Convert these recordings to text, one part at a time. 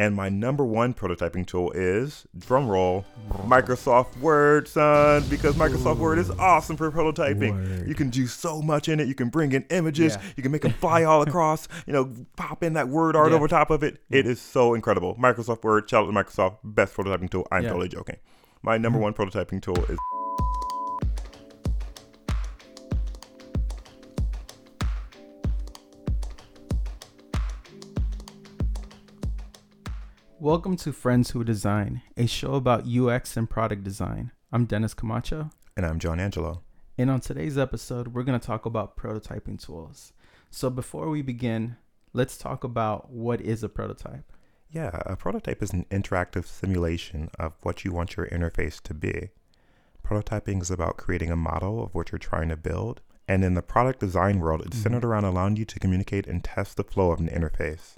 And my number one prototyping tool is, drum roll, Microsoft Word, son, because Microsoft Word is awesome for prototyping. Word. You can do so much in it. You can bring in images, Yeah. you can make them fly all across, you know, pop in that word art Yeah. over top of it. It is so incredible. Microsoft Word, shout out to Microsoft, best prototyping tool. I'm Yeah. totally joking. My number mm-hmm. one prototyping tool is Welcome to Friends Who Design, a show about UX and product design. I'm Dennis Camacho, and I'm John Angelo. and on today's episode, we're going to talk about prototyping tools. So before we begin, let's talk about what is a prototype. Yeah, a prototype is an interactive simulation of what you want your interface to be. Prototyping is about creating a model of what you're trying to build, and in the product design world, it's Mhm. centered around allowing you to communicate and test the flow of an interface.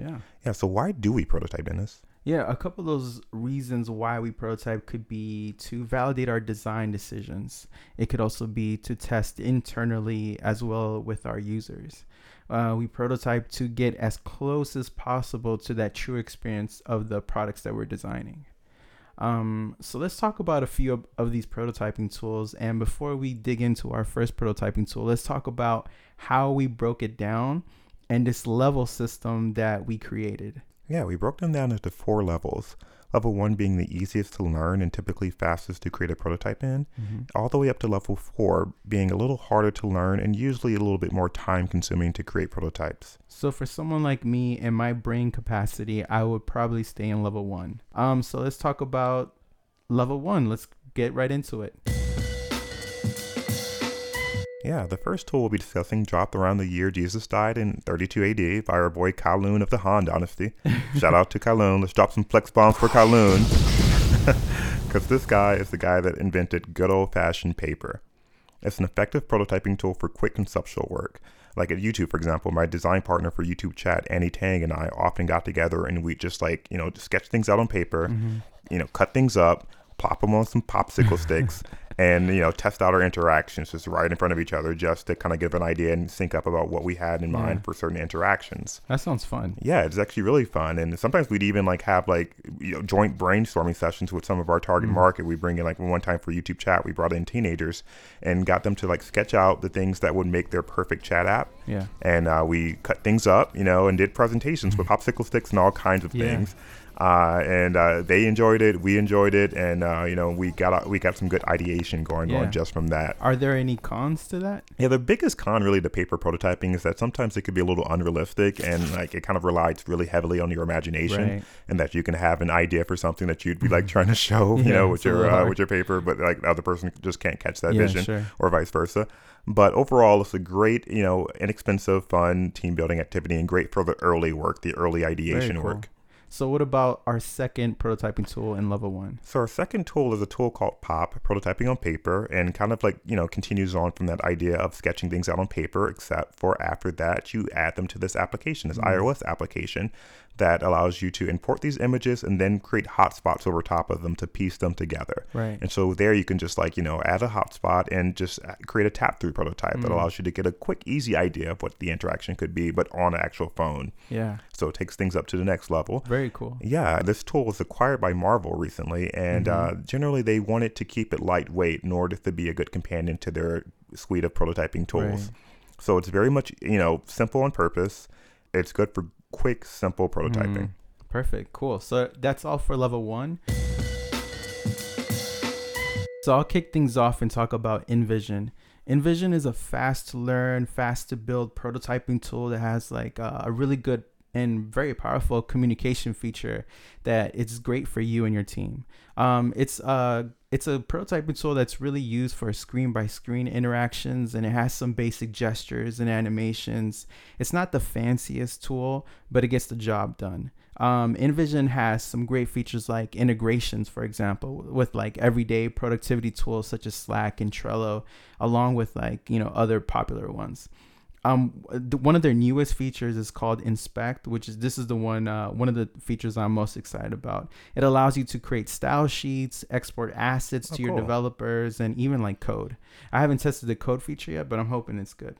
Yeah. Yeah, so why do we prototype, Dennis? Yeah, a couple of those reasons why we prototype could be to validate our design decisions. It could also be to test internally as well with our users. Uh, we prototype to get as close as possible to that true experience of the products that we're designing. Um, so let's talk about a few of, of these prototyping tools. And before we dig into our first prototyping tool, let's talk about how we broke it down and this level system that we created. Yeah, we broke them down into four levels. Level one being the easiest to learn and typically fastest to create a prototype in, all the way up to level four being a little harder to learn and usually a little bit more time consuming to create prototypes. So for someone like me and my brain capacity, I would probably stay in level one. Um, so let's talk about level one. Let's get right into it. Yeah, the first tool we'll be discussing dropped around the year Jesus died in 32 AD by our boy Cai Lun of the Han Dynasty. Shout out to Cai Lun. Let's drop some flex bombs for Cai Lun. Because this guy is the guy that invented good old fashioned paper. It's an effective prototyping tool for quick conceptual work. Like at YouTube, for example, my design partner for YouTube chat, Annie Tang, and I often got together and we just like, you know, sketch things out on paper, Mm-hmm. you know, cut things up, plop them on some popsicle sticks, and you know, test out our interactions just right in front of each other, just to kind of give an idea and sync up about what we had in mind Yeah. for certain interactions. That sounds fun. Yeah, it's actually really fun, and sometimes we'd even like have like you know joint brainstorming sessions with some of our target Mhm. market. We bring in like one time for YouTube chat, we brought in teenagers and got them to like sketch out the things that would make their perfect chat app Yeah. and uh, we cut things up, you know, and did presentations with popsicle sticks and all kinds of Yeah. things. Uh, and uh, they enjoyed it, we enjoyed it, and uh, you know, we got we got some good ideation going Yeah. on just from that. Are there any cons to that? Yeah, the biggest con really to paper prototyping is that sometimes it could be a little unrealistic, and like it kind of relies really heavily on your imagination, Right. and that you can have an idea for something that you'd be like trying to show, you Yeah, know, with your uh, with your paper, but like the other person just can't catch that yeah, vision sure. or vice versa. But overall, it's a great, you know, inexpensive, fun team building activity and great for the early work, the early ideation cool. work. So what about our second prototyping tool in level one? So our second tool is a tool called Pop, prototyping on paper, and kind of like, you know, continues on from that idea of sketching things out on paper, except for after that, you add them to this application, this Mhm. iOS application that allows you to import these images and then create hotspots over top of them to piece them together. Right. And so there you can just like, you know, add a hotspot and just uh, create a tap through prototype that Mm. allows you to get a quick, easy idea of what the interaction could be, but on an actual phone. Yeah. So it takes things up to the next level. Very cool. Yeah, this tool was acquired by Marvel recently, and Mhm. uh, generally they wanted to keep it lightweight in order to be a good companion to their suite of prototyping tools. Right. So it's very much, you know, simple on purpose. It's good for quick, simple prototyping. Mm. Perfect. Cool. So that's all for level one. So I'll kick things off and talk about InVision. InVision is a fast to learn, fast to build prototyping tool that has like a really good and very powerful communication feature that it's great for you and your team. Um, it's uh it's a prototyping tool that's really used for screen by screen interactions and it has some basic gestures and animations. It's not the fanciest tool, but it gets the job done. Um, InVision has some great features like integrations, for example, with like everyday productivity tools such as Slack and Trello, along with like, you know, other popular ones. Um, one of their newest features is called Inspect, which is this is the one uh, one of the features I'm most excited about. It allows you to create style sheets, export assets Oh, to your cool. developers, and even like code. I haven't tested the code feature yet, but I'm hoping it's good.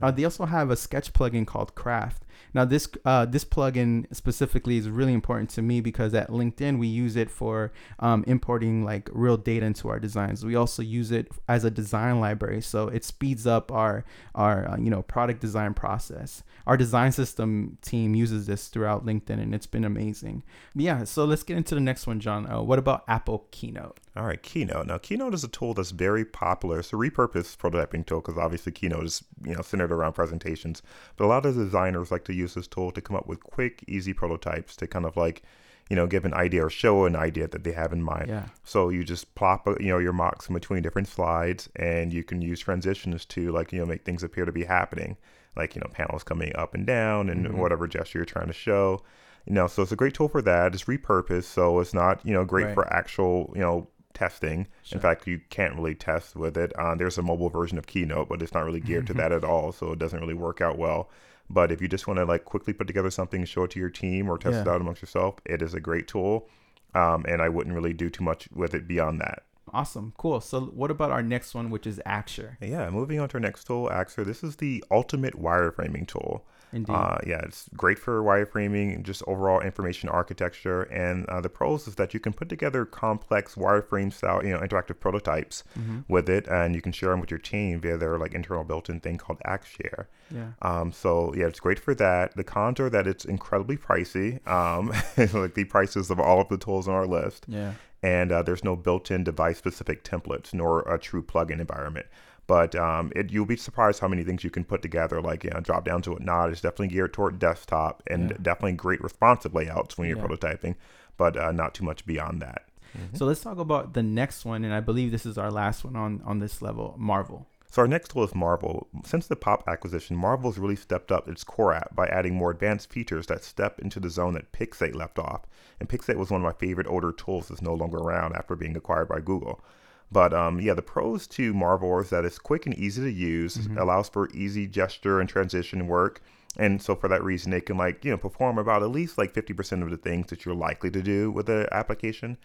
Uh, they also have a sketch plugin called Craft, Now this uh, this plugin specifically is really important to me because at LinkedIn we use it for um, importing like real data into our designs. We also use it as a design library, so it speeds up our our uh, you know product design process. Our design system team uses this throughout LinkedIn, and it's been amazing. Yeah, so let's get into the next one, John. Uh, what about Apple Keynote? All right, Keynote. Now, Keynote is a tool that's very popular. It's a repurposed prototyping tool because obviously Keynote is you know centered around presentations. But a lot of designers like to use this tool to come up with quick, easy prototypes to kind of like you know give an idea or show an idea that they have in mind. Yeah. So you just plop uh, you know your mocks in between different slides, and you can use transitions to like you know make things appear to be happening, like you know panels coming up and down and Mhm. whatever gesture you're trying to show. You know, so it's a great tool for that. It's repurposed, so it's not you know great Right. for actual you know testing. Sure. In fact, you can't really test with it. Uh, there's a mobile version of Keynote, but it's not really geared to that at all, so it doesn't really work out well. But if you just want to like quickly put together something and show it to your team or test it out amongst yourself, it is a great tool. Um, and I wouldn't really do too much with it beyond that. Awesome, cool. So what about our next one, which is Axure? Yeah, moving on to our next tool, Axure. This is the ultimate wireframing tool. Indeed. Uh, yeah, it's great for wireframing and just overall information architecture. And uh, the pros is that you can put together complex wireframe style, you know, interactive prototypes Mhm. with it, and you can share them with your team via their like internal built-in thing called AxShare. Yeah. Um, so yeah, it's great for that. The cons are that it's incredibly pricey, um, like the prices of all of the tools on our list, Yeah. and uh, there's no built-in device-specific templates nor a true plugin environment. But um, it, you'll be surprised how many things you can put together. Like you know, drop down to whatnot. It's definitely geared toward desktop and Yeah. definitely great responsive layouts when you're Yeah. prototyping, but uh, not too much beyond that. So let's talk about the next one, and I believe this is our last one on on this level, Marvel. So our next tool is Marvel. Since the Pop acquisition, Marvel's really stepped up its core app by adding more advanced features that step into the zone that Pixate left off. And Pixate was one of my favorite older tools that's no longer around after being acquired by Google. But um, yeah, the pros to Marvel is that it's quick and easy to use, allows for easy gesture and transition work. And so for that reason, it can like, you know, perform about at least like 50% of the things that you're likely to do with the application.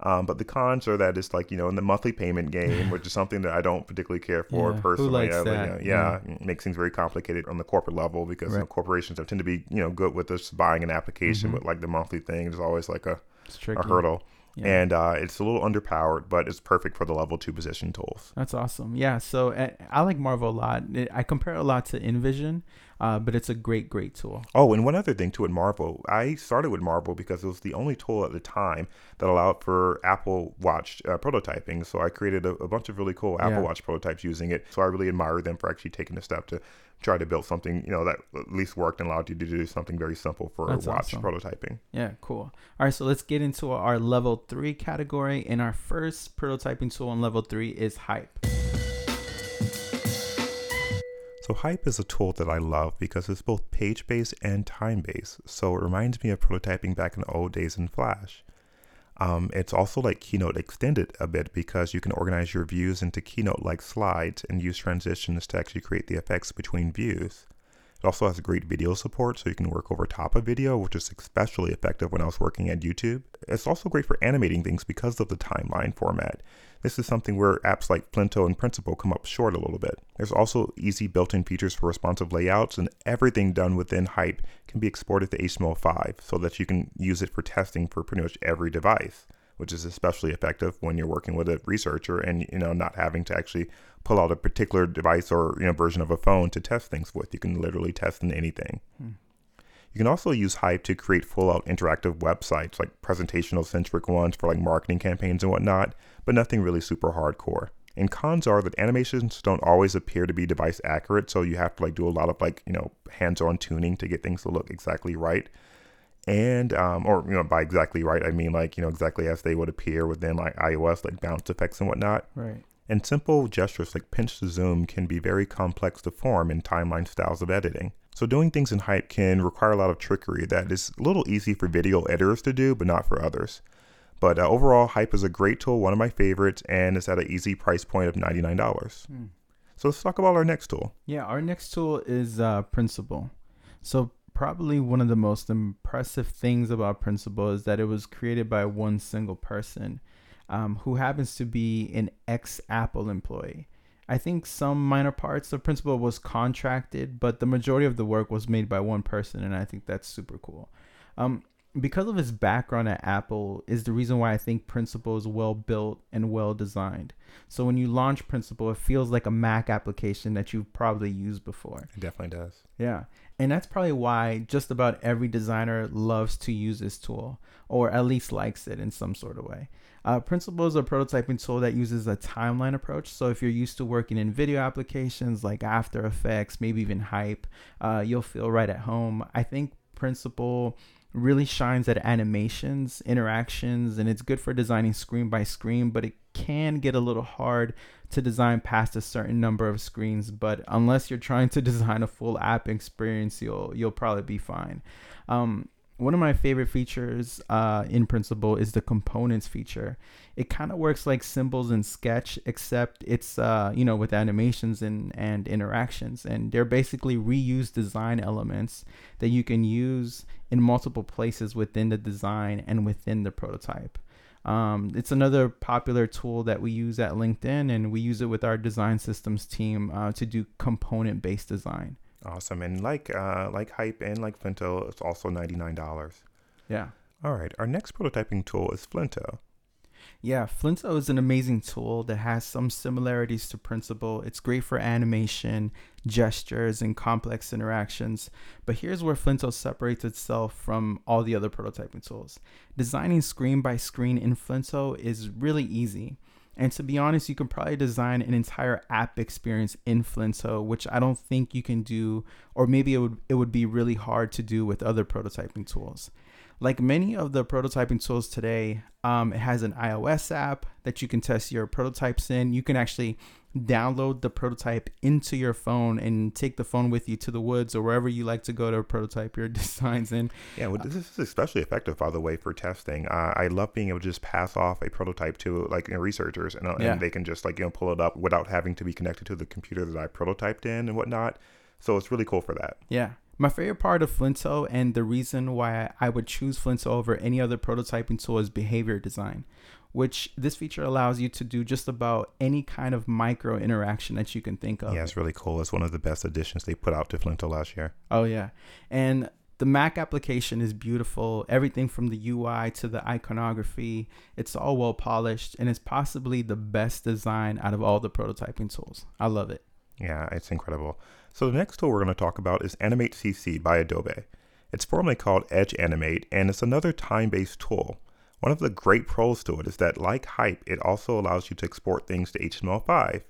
Um, but the cons are that it's like, you know, in the monthly payment game, which is something that I don't particularly care for Yeah, personally. I- that? yeah, it makes things very complicated on the corporate level because you know, corporations tend to be, you know, good with just buying an application, Mhm. but like the monthly thing is always like a, It's a hurdle. Yeah. And uh, it's a little underpowered, but it's perfect for the level two position tools. That's awesome. Yeah. So uh, I like Marvel a lot. I compare it a lot to InVision, uh, but it's a great, great tool. Oh, and one other thing too at Marvel, I started with Marvel because it was the only tool at the time that allowed for Apple Watch uh, prototyping. So I created a, a bunch of really cool Apple Yeah. Watch prototypes using it. So I really admire them for actually taking the step to try to build something, you know, that at least worked and allowed you to do something very simple for That's watch awesome. prototyping. Yeah, cool. All right, so let's get into our level three category. And our first prototyping tool on level three is Hype. So Hype is a tool that I love because it's both page-based and time-based. So it reminds me of prototyping back in the old days in Flash. Um, it's also like Keynote extended a bit because you can organize your views into Keynote-like slides and use transitions to actually create the effects between views. It also has great video support, so you can work over top of video, which is especially effective when I was working at YouTube. It's also great for animating things because of the timeline format. This is something where apps like Flinto and Principle come up short a little bit. There's also easy built-in features for responsive layouts, and everything done within Hype can be exported to HTML5 so that you can use it for testing for pretty much every device, which is especially effective when you're working with a researcher and you know not having to actually pull out a particular device or you know version of a phone to test things with. You can literally test in anything. Hmm. You can also use Hype to create full out interactive websites, like presentational centric ones for like marketing campaigns and whatnot, but nothing really super hardcore. And cons are that animations don't always appear to be device accurate, so you have to like do a lot of like, you know, hands on tuning to get things to look exactly right. And, um, or, you know, by exactly right, I mean like, you know, exactly as they would appear within like iOS, like bounce effects and whatnot. Right. And simple gestures like pinch to zoom can be very complex to form in timeline styles of editing. So doing things in Hype can require a lot of trickery that is a little easy for video editors to do, but not for others. But uh, overall, Hype is a great tool, one of my favorites, and it's at an easy price point of $99. Hmm. So let's talk about our next tool. Yeah, our next tool is uh, Principle. So probably one of the most impressive things about Principle is that it was created by one single person, um, who happens to be an ex-Apple employee. I think some minor parts of Principle was contracted, but the majority of the work was made by one person, and I think that's super cool. Um, because of his background at Apple is the reason why I think Principle is well built and well designed. So when you launch Principle, it feels like a Mac application that you've probably used before. It definitely does. Yeah. And that's probably why just about every designer loves to use this tool or at least likes it in some sort of way. Uh, Principle is a prototyping tool that uses a timeline approach. So if you're used to working in video applications like After Effects, maybe even Hype, uh, you'll feel right at home. I think Principle really shines at animations, interactions, and it's good for designing screen by screen, but it can get a little hard to design past a certain number of screens. But unless you're trying to design a full app experience, you'll you'll probably be fine. Um, one of my favorite features uh, in Principle is the components feature. It kind of works like symbols in Sketch, except it's uh, you know with animations and and interactions, and they're basically reused design elements that you can use in multiple places within the design and within the prototype. Um, it's another popular tool that we use at LinkedIn, and we use it with our design systems team uh, to do component based design. Awesome. And like uh, like Hype and like Flinto, it's also $99. Yeah. All right. Our next prototyping tool is Flinto. Yeah, Flinto is an amazing tool that has some similarities to Principle. It's great for animation, gestures, and complex interactions. But here's where Flinto separates itself from all the other prototyping tools. Designing screen by screen in Flinto is really easy. And to be honest, you can probably design an entire app experience in Flinto, which I don't think you can do, or maybe it would it would be really hard to do with other prototyping tools. Like many of the prototyping tools today, um, it has an iOS app that you can test your prototypes in. You can actually download the prototype into your phone and take the phone with you to the woods or wherever you like to go to prototype your designs in. Yeah, well, this is especially effective, by the way, for testing. Uh, I love being able to just pass off a prototype to like you know, researchers, and, uh, Yeah. and they can just like you know pull it up without having to be connected to the computer that I prototyped in and whatnot. So it's really cool for that. Yeah. My favorite part of Flinto and the reason why I would choose Flinto over any other prototyping tool is behavior design, which this feature allows you to do just about any kind of micro interaction that you can think of. Yeah, it's really cool. It's one of the best additions they put out to Flinto last year. Oh yeah. And the Mac application is beautiful. Everything from the UI to the iconography, it's all well polished and it's possibly the best design out of all the prototyping tools. I love it. Yeah, it's incredible. So the next tool we're going to talk about is Animate CC by Adobe. It's formerly called Edge Animate, and it's another time-based tool. One of the great pros to it is that, like Hype, it also allows you to export things to HTML5.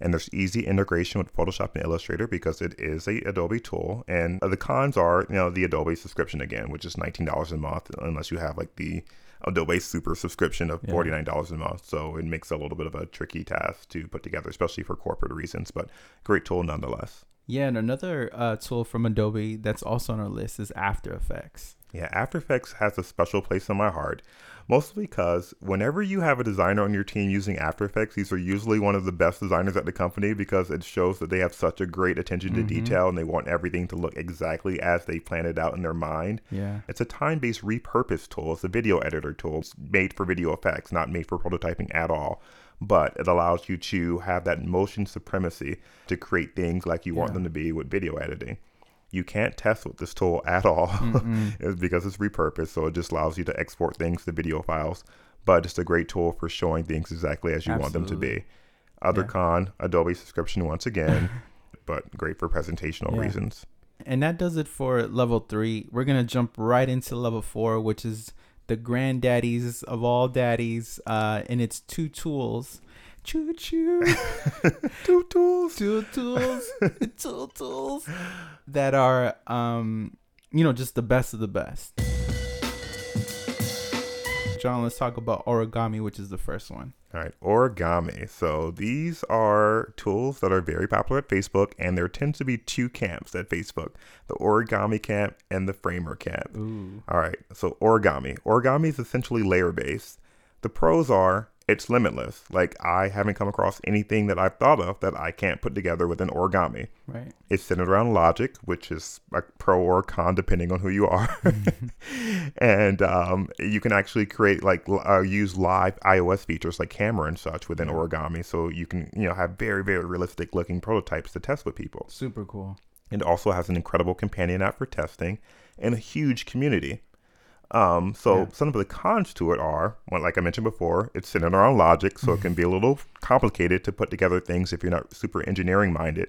And there's easy integration with Photoshop and Illustrator because it is a Adobe tool. And the cons are, you know, the Adobe subscription again, which is $19 a month, unless you have like the Adobe Super subscription of $49 a month. So it makes a little bit of a tricky task to put together, especially for corporate reasons. But great tool nonetheless. Yeah, and another uh, tool from Adobe that's also on our list is After Effects. Yeah, After Effects has a special place in my heart, mostly because whenever you have a designer on your team using After Effects, these are usually one of the best designers at the company because it shows that they have such a great attention to Mhm. detail and they want everything to look exactly as they planned it out in their mind. Yeah. It's a time based repurposed tool. It's a video editor tool. It's made for video effects, not made for prototyping at all. But it allows you to have that motion supremacy to create things like you want them to be with video editing. You can't test with this tool at all it's because it's repurposed, so it just allows you to export things to video files. But it's a great tool for showing things exactly as you want them to be. Other Yeah. con, Adobe subscription once again, but great for presentational Yeah. reasons. And that does it for level three. We're gonna jump right into level four, which is the granddaddies of all daddies, uh, and it's two tools. Choo choo. Two tools. two tools. two tools that are, um, you know, just the best of the best. John, let's talk about origami, which is the first one. All right, origami. So these are tools that are very popular at Facebook, and there tends to be two camps at Facebook the origami camp and the framer camp. Ooh. All right, so origami. Origami is essentially layer based. The pros are it's limitless. Like I haven't come across anything that I've thought of that I can't put together with an origami. Right. It's centered around logic, which is a pro or con depending on who you are, and um, you can actually create like uh, use live iOS features like camera and such within origami, so you can you know have very very realistic looking prototypes to test with people. Super cool. It also has an incredible companion app for testing and a huge community. Um, so Yeah. some of the cons to it are, well, like I mentioned before, it's centered around logic, so it can be a little complicated to put together things if you're not super engineering minded.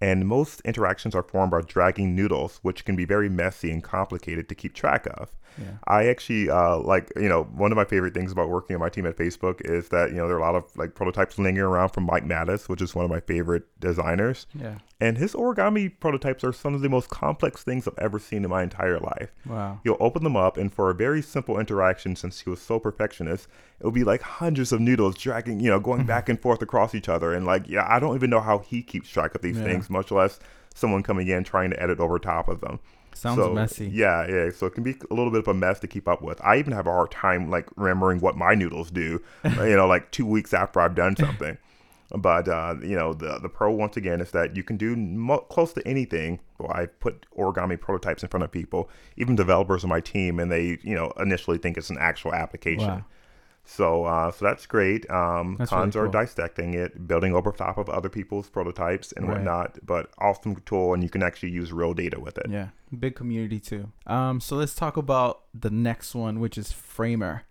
And most interactions are formed by dragging noodles, which can be very messy and complicated to keep track of. Yeah. I actually uh, like, you know, one of my favorite things about working on my team at Facebook is that, you know, there are a lot of like prototypes lingering around from Mike Matas, which is one of my favorite designers. Yeah. And his origami prototypes are some of the most complex things I've ever seen in my entire life. Wow. You'll open them up, and for a very simple interaction, since he was so perfectionist, it would be like hundreds of noodles dragging, you know, going back and forth across each other. And like, yeah, I don't even know how he keeps track of these Yeah. things, much less someone coming in trying to edit over top of them. Sounds So, messy. Yeah, yeah. So it can be a little bit of a mess to keep up with. I even have a hard time like remembering what my noodles do, you know, like two weeks after I've done something. But uh, you know, the the pro once again is that you can do mo- close to anything. Well, I put origami prototypes in front of people, even developers on my team, and they you know initially think it's an actual application. Wow. So uh, so that's great. Um, That's cons really are dissecting it, building over top of other people's prototypes and Right. whatnot. But awesome tool, and you can actually use real data with it. Yeah, big community too. Um, so let's talk about the next one, which is Framer,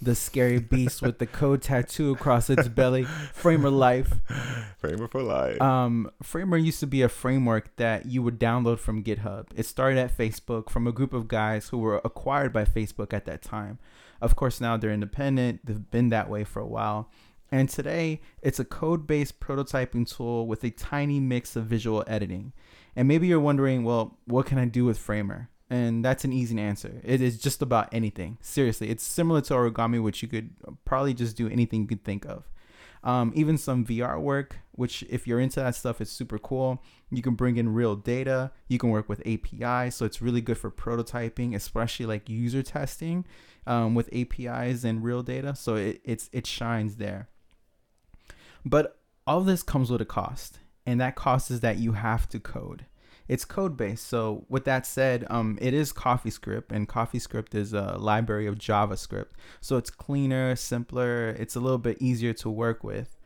the scary beast with the code tattoo across its belly. Framer life. Framer for life. Um, Framer used to be a framework that you would download from GitHub. It started at Facebook from a group of guys who were acquired by Facebook at that time. Of course, now they're independent. They've been that way for a while. And today, it's a code based prototyping tool with a tiny mix of visual editing. And maybe you're wondering, well, what can I do with Framer? And that's an easy answer. It is just about anything. Seriously, it's similar to origami, which you could probably just do anything you could think of. Um, even some VR work, which if you're into that stuff, is super cool. You can bring in real data. You can work with APIs, so it's really good for prototyping, especially like user testing um, with APIs and real data. So it, it's it shines there. But all this comes with a cost, and that cost is that you have to code. It's code based. So with that said, um, it is CoffeeScript, and CoffeeScript is a library of JavaScript. So it's cleaner, simpler. It's a little bit easier to work with.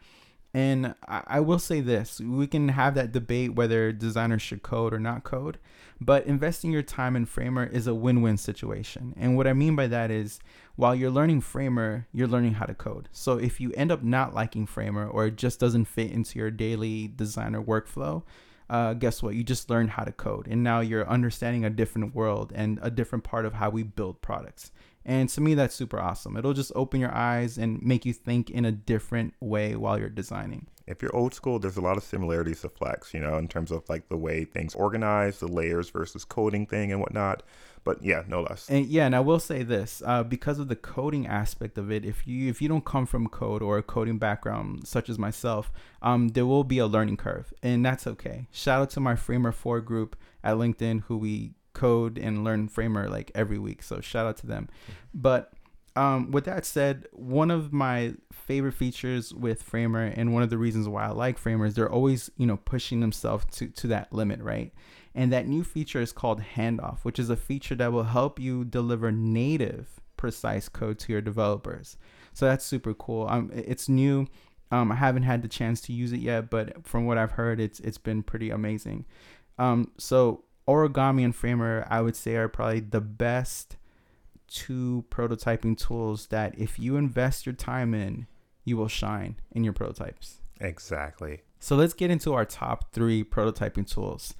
And I, I will say this: we can have that debate whether designers should code or not code, but investing your time in Framer is a win-win situation. And what I mean by that is, while you're learning Framer, you're learning how to code. So if you end up not liking Framer or it just doesn't fit into your daily designer workflow, uh, guess what? You just learned how to code, and now you're understanding a different world and a different part of how we build products. And to me, that's super awesome. It'll just open your eyes and make you think in a different way while you're designing. if you're old school, there's a lot of similarities to Flex, you know, in terms of like the way things organize, the layers versus coding thing and whatnot. But yeah, no less. And yeah, and I will say this, uh, because of the coding aspect of it, if you if you don't come from code or a coding background such as myself, um, there will be a learning curve, and that's okay. Shout out to my Framer Four group at LinkedIn, who we code and learn Framer like every week. So shout out to them. But um, with that said, one of my favorite features with Framer and one of the reasons why I like Framer is they're always, you know, pushing themselves to, to that limit, right? And that new feature is called Handoff, which is a feature that will help you deliver native precise code to your developers. So that's super cool. Um, it's new. Um, I haven't had the chance to use it yet, but from what I've heard, it's it's been pretty amazing. Um, so Origami and Framer, I would say, are probably the best two prototyping tools that if you invest your time in, you will shine in your prototypes. Exactly. So let's get into our top three prototyping tools.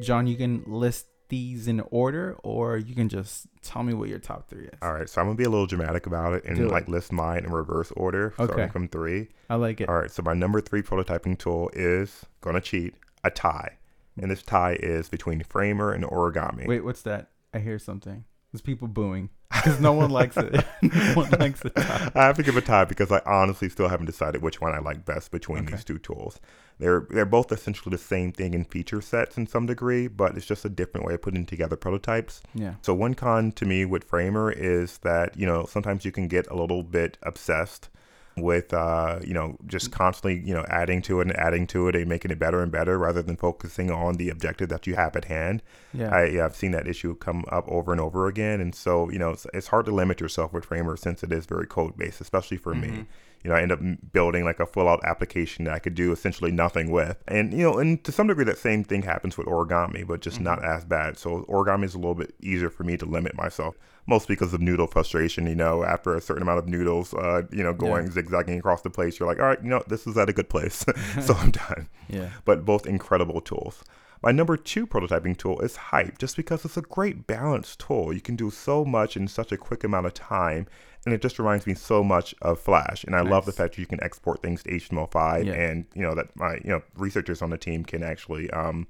John, you can list these in order, or you can just tell me what your top three is. All right. So I'm gonna be a little dramatic about it and Do it. like list mine in reverse order, Okay. starting from three. I like it. All right. So my number three prototyping tool is gonna cheat a tie, and this tie is between Framer and Origami. Wait, what's that? I hear something. There's people booing. Because no one likes it. no one likes the tie. I have to give a tie because I honestly still haven't decided which one I like best between Okay. these two tools. They're they're both essentially the same thing in feature sets in some degree, but it's just a different way of putting together prototypes. Yeah. So one con to me with Framer is that you know sometimes you can get a little bit obsessed with uh, you know just constantly you know adding to it and adding to it and making it better and better rather than focusing on the objective that you have at hand. Yeah. I, yeah, I've seen that issue come up over and over again, and so you know it's, it's hard to limit yourself with Framer since it is very code based, especially for me. Mhm. You know, I end up building like a full out application that I could do essentially nothing with, and you know, and to some degree that same thing happens with origami, but just not as bad. So origami is a little bit easier for me to limit myself, mostly because of noodle frustration. You know, after a certain amount of noodles, uh, you know, going zigzagging across the place, you're like, all right, you know, this is at a good place, so I'm done yeah. but both incredible tools. My number two prototyping tool is Hype, just because it's a great balanced tool. You can do so much in such a quick amount of time, and it just reminds me so much of Flash. And I love the fact that you can export things to HTML5, Yeah. and you know that my you know researchers on the team can actually um,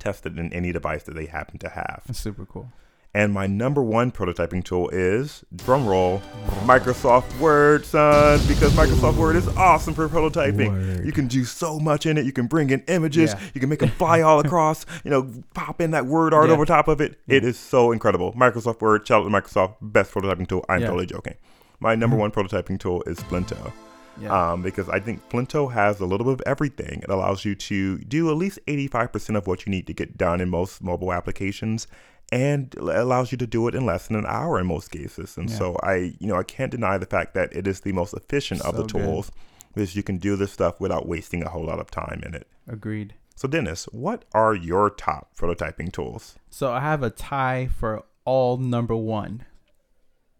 test it in any device that they happen to have. That's super cool. And my number one prototyping tool is, drumroll, Microsoft Word, son, because Microsoft Word is awesome for prototyping. Word. You can do so much in it. You can bring in images. Yeah. You can make them fly all across. You know, pop in that word art Yeah. over top of it. Yeah. It is so incredible. Microsoft Word, shout out to Microsoft, best prototyping tool. I'm totally joking. My number Mhm. one prototyping tool is Flinto Yeah. um, because I think Flinto has a little bit of everything. It allows you to do at least 85% of what you need to get done in most mobile applications and allows you to do it in less than an hour in most cases. And Yeah. so I, you know, I can't deny the fact that it is the most efficient of the So good. tools because you can do this stuff without wasting a whole lot of time in it. Agreed. So Dennis, what are your top prototyping tools? So I have a tie for all number one.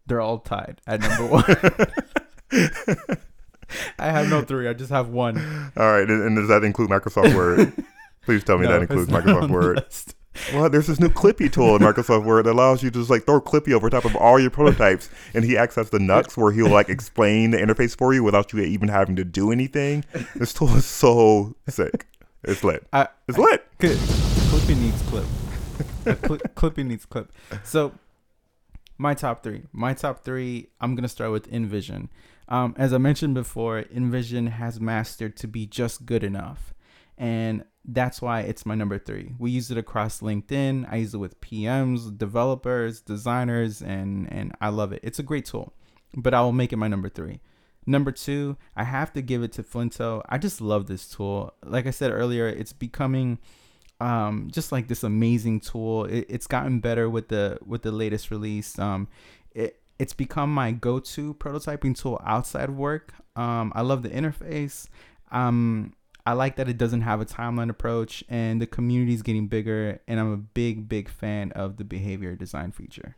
They're all tied at number one. I have no three. I just have one. All right, and and does that include Microsoft Word? Please tell me No, that includes Microsoft Word. list. Well, there's this new Clippy tool in Microsoft Word that allows you to just like throw Clippy over top of all your prototypes, and he acts as the nuts where he'll like explain the interface for you without you even having to do anything. This tool is so sick. It's lit. I, It's lit. Good. Clippy needs clip. Cli- Clippy needs clip. So, my top three. My top three. I'm gonna start with InVision. Um, as I mentioned before, InVision has mastered to be just good enough, and that's why it's my number three. We use it across LinkedIn. I use it with PMs, developers, designers, and and I love it. It's a great tool, but I will make it my number three. Number two, I have to give it to Flinto. I just love this tool. Like I said earlier, it's becoming um, just like this amazing tool. It, it's gotten better with the with the latest release. Um, it it's become my go-to prototyping tool outside of work. Um, I love the interface. Um, I like that it doesn't have a timeline approach, and the community is getting bigger. And I'm a big, big fan of the behavior design feature.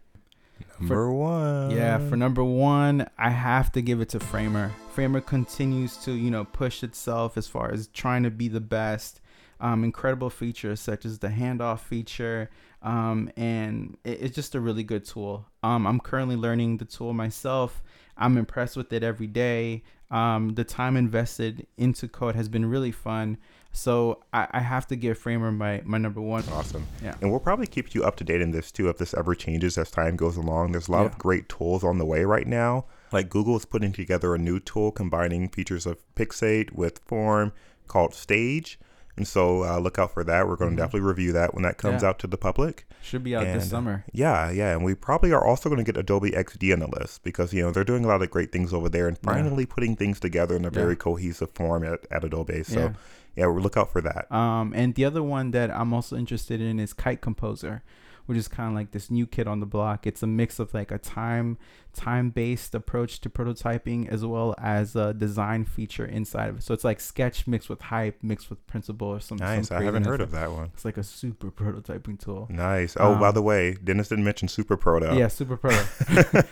Number one. Yeah, for number one, I have to give it to Framer. Framer continues to, you know, push itself as far as trying to be the best. Um, incredible features such as the handoff feature, um, and it, it's just a really good tool. Um, I'm currently learning the tool myself. I'm impressed with it every day. Um, the time invested into code has been really fun. So I, I have to give Framer my, my number one. Awesome. Yeah. And we'll probably keep you up to date in this too if this ever changes as time goes along. There's a lot Yeah. of great tools on the way right now. Like Google is putting together a new tool combining features of Pixate with Form called Stage. And so uh, look out for that. We're going to Mhm. definitely review that when that comes Yeah. out to the public. Should be out And, this summer. Yeah, yeah. And we probably are also going to get Adobe XD on the list because, you know, they're doing a lot of great things over there and Yeah. finally putting things together in a Yeah. very cohesive form at, at Adobe. So, Yeah. yeah, we'll look out for that. Um, and the other one that I'm also interested in is Kite Composer, which is kind of like this new kid on the block. It's a mix of like a time time based approach to prototyping as well as a design feature inside of it. So it's like Sketch mixed with Hype mixed with Principle or some. Nice. some I haven't heard of that one. It's like a super prototyping tool. Nice. Oh, by Um, the way, Dennis didn't mention Super Proto. Yeah, Super Proto.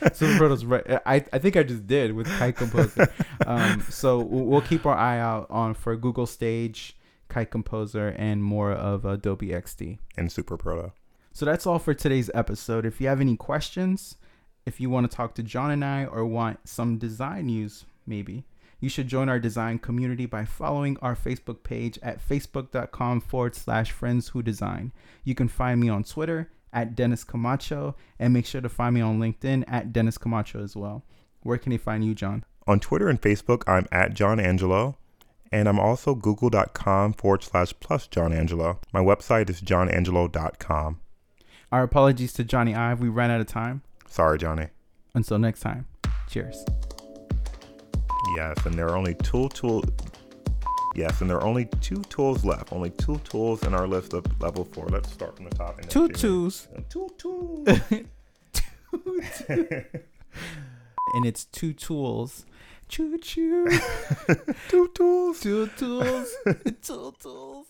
Super Proto's right. I, I think I just did with Kite Composer. um, so we'll we'll keep our eye out on for Google Stage, Kite Composer, and more of Adobe XD. And Super Proto. So that's all for today's episode. If you have any questions, if you want to talk to John and I, or want some design news, maybe, you should join our design community by following our Facebook page at facebook.com forward slash friends who design. You can find me on Twitter at Dennis Camacho. And make sure to find me on LinkedIn at Dennis Camacho as well. Where can he find you, John? On Twitter and Facebook, I'm at John Angelo. And I'm also google.com forward slash plus John Angelo. My website is johnangelo.com. Our apologies to Jony Ive. We ran out of time. Sorry, Johnny. Until next time, cheers. Yes, and there are only two tools. Yes, and there are only two tools left. Only two tools in our list of level four. Let's start from the top. and Two twos. Two tools. and it's two tools. Choo choo. two tools. two tools. two tools.